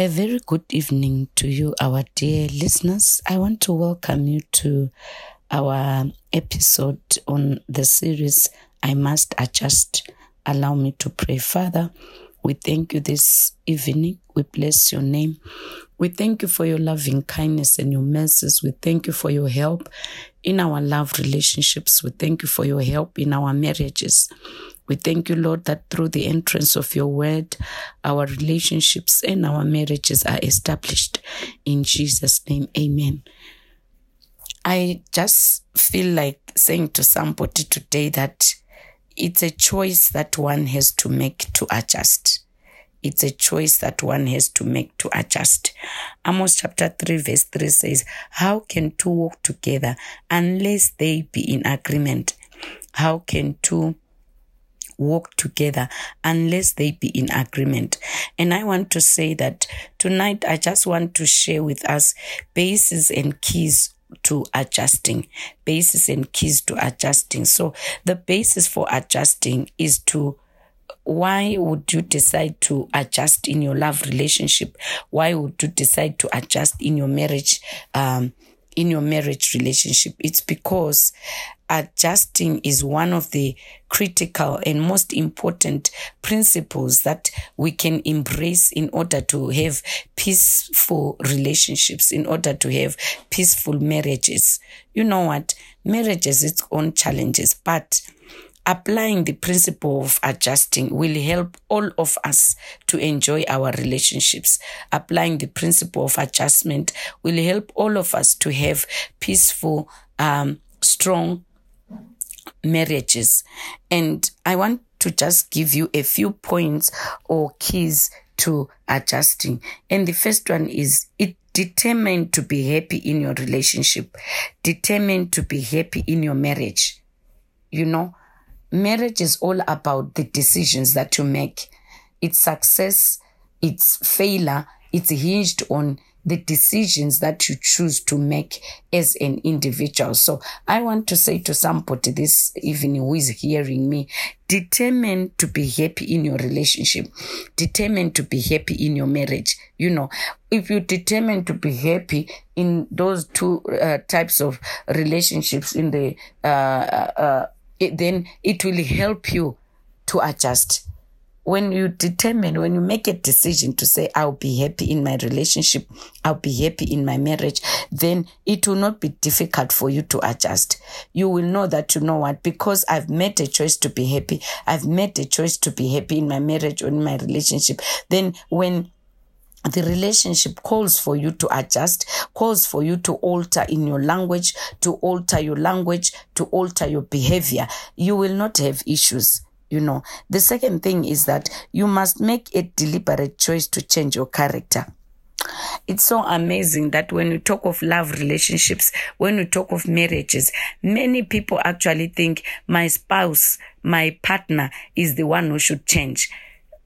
A very good evening to you, our dear listeners. I want to welcome you to our episode on the series I Must Adjust. Allow me to pray. Father, we thank you this evening. We bless your name. We thank you for your loving kindness and your mercies. We thank you for your help in our love relationships. We thank you for your help in our marriages. We thank you, Lord, that through the entrance of your word, our relationships and our marriages are established. In Jesus' name, amen. I just feel like saying to somebody today that it's a choice that one has to make to adjust. It's a choice that one has to make to adjust. Amos chapter 3, verse 3 says, How can two walk together unless they be in agreement? How can two walk together unless they be in agreement. And I want to say that tonight I just want to share with us bases and keys to adjusting, bases and keys to adjusting. So the basis for adjusting is to why would you decide to adjust in your love relationship? Why would you decide to adjust in your marriage? Um, in your marriage relationship. It's because adjusting is one of the critical and most important principles that we can embrace in order to have peaceful relationships, in order to have peaceful marriages. You know what? Marriage has its own challenges, but applying the principle of adjusting will help all of us to enjoy our relationships. Applying the principle of adjustment will help all of us to have peaceful, um, strong marriages. And I want to just give you a few points or keys to adjusting. And the first one is it determined to be happy in your relationship, determined to be happy in your marriage. You know, marriage is all about the decisions that you make. Its success, its failure, it's hinged on the decisions that you choose to make as an individual. So I want to say to somebody this evening who is hearing me, determined to be happy in your relationship, determined to be happy in your marriage. You know, if you determine to be happy in those two uh, types of relationships in the, uh, uh, uh it, then it will help you to adjust when you determine, when you make a decision to say, I'll be happy in my relationship, I'll be happy in my marriage, then it will not be difficult for you to adjust. You will know that you know what, because I've made a choice to be happy, I've made a choice to be happy in my marriage or in my relationship, then when the relationship calls for you to adjust, calls for you to alter in your language, to alter your language, to alter your behavior. You will not have issues you know. The second thing is that you must make a deliberate choice to change your character. It's so amazing that when we talk of love relationships, when we talk of marriages, many people actually think my spouse, my partner is the one who should change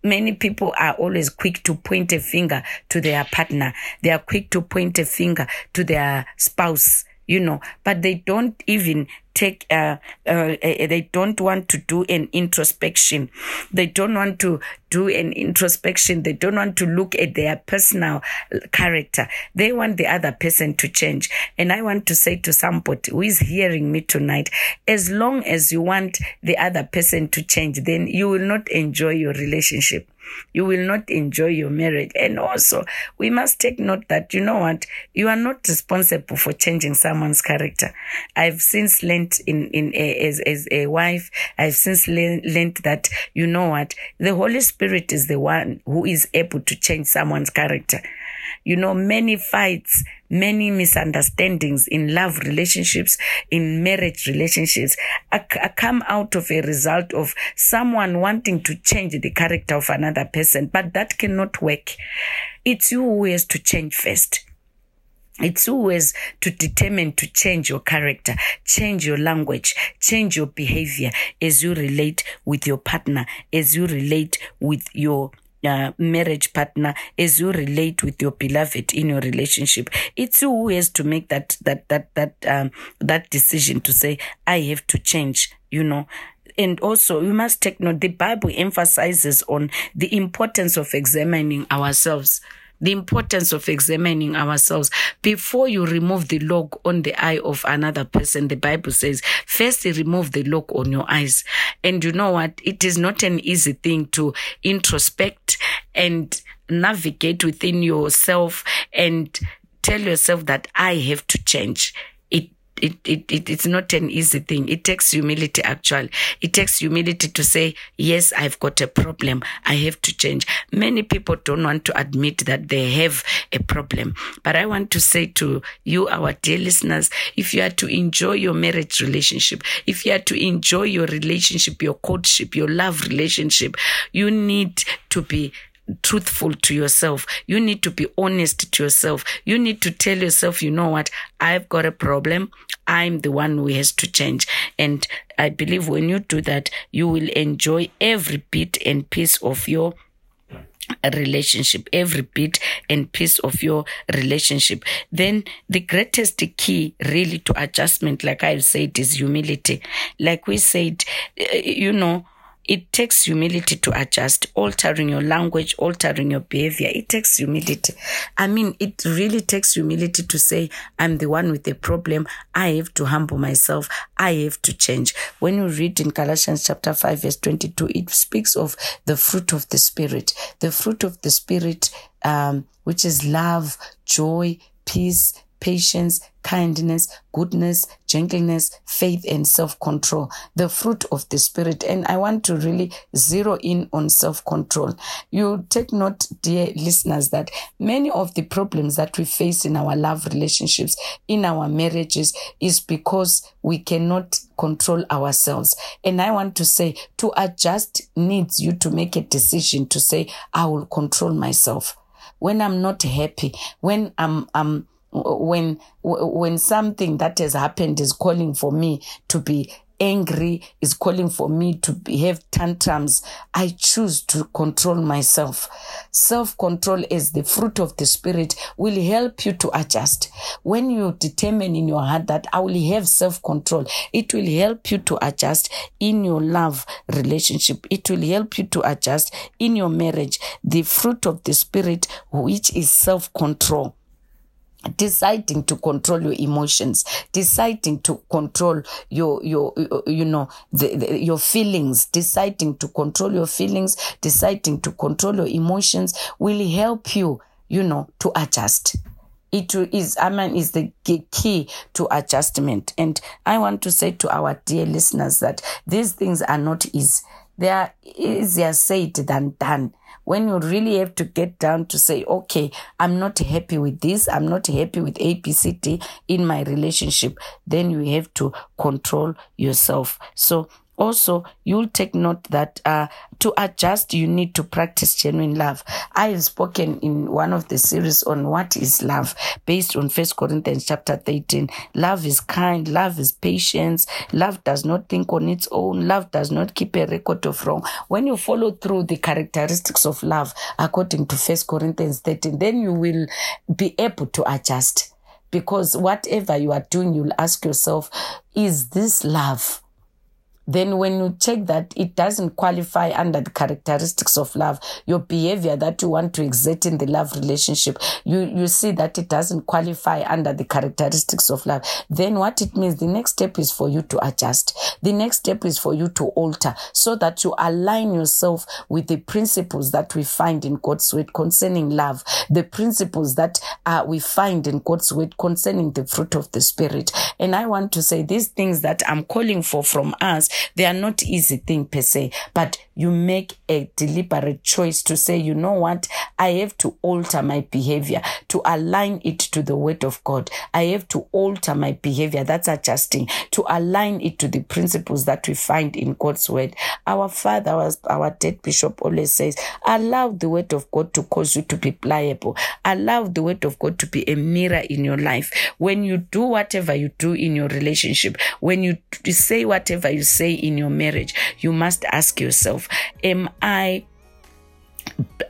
many people are always quick to point a finger to their partner. They are quick to point a finger to their spouse you know, but they don't even take, uh, uh, uh, they don't want to do an introspection. They don't want to do an introspection. They don't want to look at their personal character. They want the other person to change. And I want to say to somebody who is hearing me tonight, as long as you want the other person to change, then you will not enjoy your relationship you will not enjoy your marriage. And also, we must take note that, you know what, you are not responsible for changing someone's character. I've since learned in, in a, as, as a wife, I've since learned that, you know what, the Holy Spirit is the one who is able to change someone's character. You know, many fights, many misunderstandings in love relationships, in marriage relationships come out of a result of someone wanting to change the character of another person, but that cannot work. It's you who has to change first. It's always to determine to change your character, change your language, change your behavior as you relate with your partner, as you relate with your uh, marriage partner as you relate with your beloved in your relationship. It's you who has to make that that that that um that decision to say i have to change you know. And also we must take note the bible emphasizes on the importance of examining ourselves the importance of examining ourselves before you remove the log on the eye of another person. The Bible says, first remove the log on your eyes. And you know what? It is not an easy thing to introspect and navigate within yourself and tell yourself that I have to change it, it, it, it's not an easy thing. It takes humility, actually. It takes humility to say, yes, I've got a problem. I have to change. Many people don't want to admit that they have a problem. But I want to say to you, our dear listeners, if you are to enjoy your marriage relationship, if you are to enjoy your relationship, your courtship, your love relationship, you need to be truthful to yourself. You need to be honest to yourself. You need to tell yourself, you know what? I've got a problem. I'm the one who has to change. And I believe when you do that, you will enjoy every bit and piece of your relationship, every bit and piece of your relationship. Then the greatest key really to adjustment, like I've said, is humility. Like we said, eh, you know, it takes humility to adjust, altering your language, altering your behavior. It takes humility. I mean, it really takes humility to say, I'm the one with the problem. I have to humble myself. I have to change. When you read in Galatians chapter 5, verse 22, it speaks of the fruit of the Spirit. The fruit of the Spirit, um, which is love, joy, peace, patience, kindness, goodness, gentleness, faith, and self control. The fruit of the Spirit. And I want to really zero in on self control. You take note, dear listeners, that many of the problems that we face in our love relationships, in our marriages, is because we cannot control ourselves. And I want to say to adjust needs you to make a decision to say, I will control myself when I'm not happy, when I'm, I'm when when something that has happened is calling for me to be angry is calling for me to behave tantrums i choose to control myself. Self control is the fruit of the spirit will help you to adjust. When you determine in your heart that i will have self control it will help you to adjust in your love relationship. It will help you to adjust in your marriage. The fruit of the spirit which is self control deciding to control your emotions deciding to control your your you know the, the, your feelings deciding to control your feelings deciding to control your emotions will help you you know to adjust. It is i mean is the key to adjustment. And i want to say to our dear listeners that these things are not easy. They are easier said than done when you really have to get down to say, okay, I'm not happy with this, I'm not happy with ABCD in my relationship, then you have to control yourself. So also you'll take note that uh, to adjust you need to practice genuine love. I have spoken in one of the series on what is love based on first corinthians chapter 13 love is kind love is patience love does not think on its own love does not keep a record of wrong. When you follow through the characteristics of love according to first corinthians 13 then you will be able to adjust. Because whatever you are doing you'll ask yourself is this love then when you check that it doesn't qualify under the characteristics of love, your behavior that you want to exert in the love relationship, you, you see that it doesn't qualify under the characteristics of love, then what it means, the next step is for you to adjust. The next step is for you to alter so that you align yourself with the principles that we find in God's word concerning love, the principles that uh, we find in God's word concerning the fruit of the spirit. And I want to say these things that I'm calling for from us they are not easy thing per se, but you make a deliberate choice to say, you know what? I have to alter my behavior to align it to the word of God. I have to alter my behavior. That's adjusting to align it to the principles that we find in God's word. Our father, our, our dead bishop always says, allow the word of God to cause you to be pliable. Allow the word of God to be a mirror in your life. When you do whatever you do in your relationship, when you say whatever you say in your marriage, you must ask yourself, am I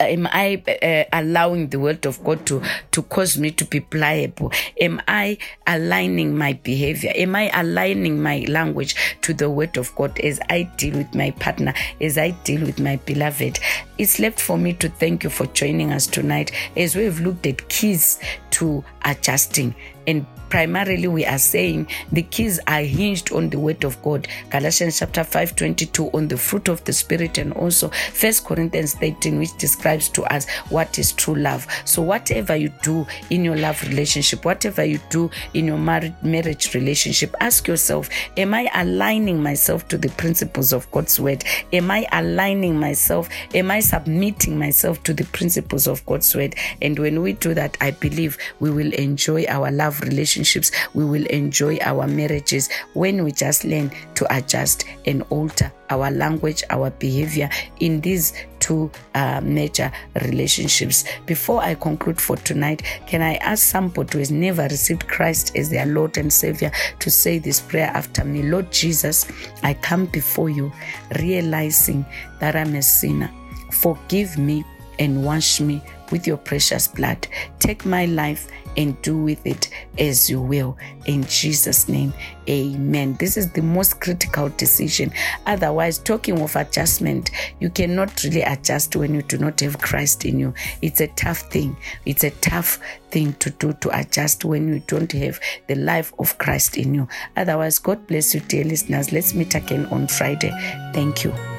am I uh, allowing the word of God to, to cause me to be pliable? Am I aligning my behavior? Am I aligning my language to the word of God as I deal with my partner, as I deal with my beloved? It's left for me to thank you for joining us tonight as we've looked at keys to adjusting and primarily we are saying the keys are hinged on the word of god. Galatians chapter 5 22 on the fruit of the spirit and also first corinthians 13 which describes to us what is true love. So whatever you do in your love relationship whatever you do in your mar- marriage relationship ask yourself am i aligning myself to the principles of god's word? Am i aligning myself? Am i submitting myself to the principles of god's word? And when we do that i believe we will enjoy our love relationship relationships, we will enjoy our marriages when we just learn to adjust and alter our language, our behavior in these two uh, major relationships. Before I conclude for tonight, can I ask somebody who has never received Christ as their Lord and Savior to say this prayer after me? Lord Jesus, I come before you realizing that I'm a sinner. Forgive me and wash me with your precious blood. Take my life and do with it as you will. In Jesus' name, amen. This is the most critical decision. Otherwise, talking of adjustment, you cannot really adjust when you do not have Christ in you. It's a tough thing. It's a tough thing to do to adjust when you don't have the life of Christ in you. Otherwise, God bless you, dear listeners. Let's meet again on Friday. Thank you.